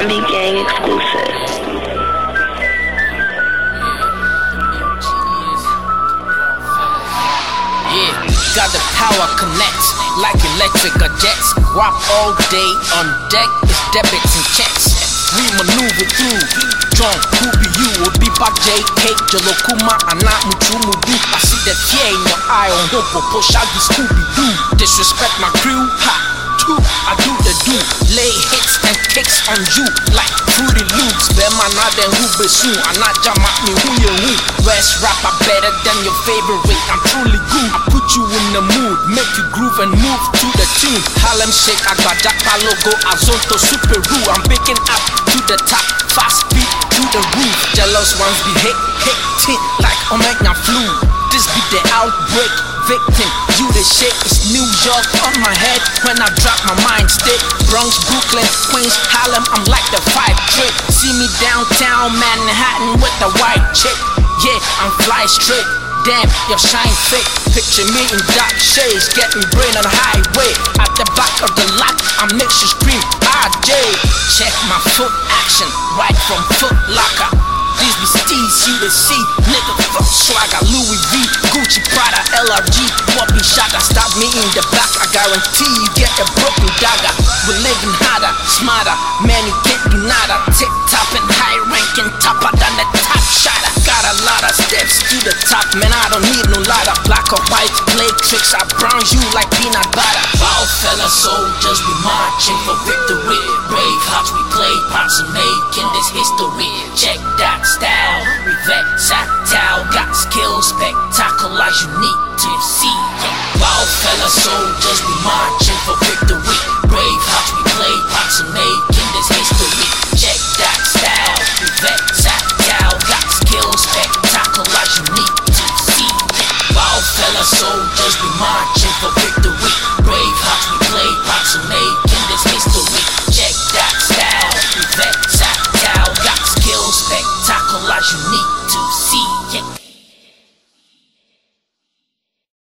is a Zombie Gang exclusive. Yeah, got the power connect like electric jets. Walk all day on deck is debits and checks. We maneuver through. John, who be you? Will be back JK, Jalokuma, and not Muchumudu. I see that fear in your eye on Hopo, Shaggy Scooby Doo. Disrespect my crew, ha. Two, I do the do. Lay hits and kicks on you like Fruity Loops. Bear man, not then who be soon. I not jam at me who you who. West rapper better than your favorite. I'm truly good. I put you in the mood, make you groove and move to the tune. Harlem Shake, I got Agbadakpa logo, Azonto Super Roo. I'm picking up to the top, fast beat to the roof. Jealous ones be hit, hit, hitting like Omega flu. This be the outbreak victim. The shit, it's New York on my head when I drop my mind stick. Bronx, Brooklyn, Queens, Harlem, I'm like the five trick. See me downtown Manhattan with the white chick. Yeah, I'm fly straight. Damn, your shine fake. Picture me in dark shades, getting brain on the highway. At the back of the lot, I make you scream, RJ. Check my foot action, right from Foot Locker. These be steez, you the see, LRG, whooping shot, stab me in the back, I guarantee you get a broken dagger. We're living harder, smarter, many can't do nada, tip top and high ranking, topper than the top shotter. Got a lot of steps to the top, man, I don't need no ladder. Black or white, play tricks, I brown you like peanut butter. Wild fella soldiers, we marching for victory. Brave hearts, we play parts and making this history. Check that style, we versatile, got skills, spectacular, unique to see ya. Wild fella soldiers, we marching for victory. Brave hearts, we play parts and making this history. Check that style, we vets at down. Got skills, spectacular, unique to see ya. Wild fella soldiers, we marching for victory. Brave hearts, we play parts and making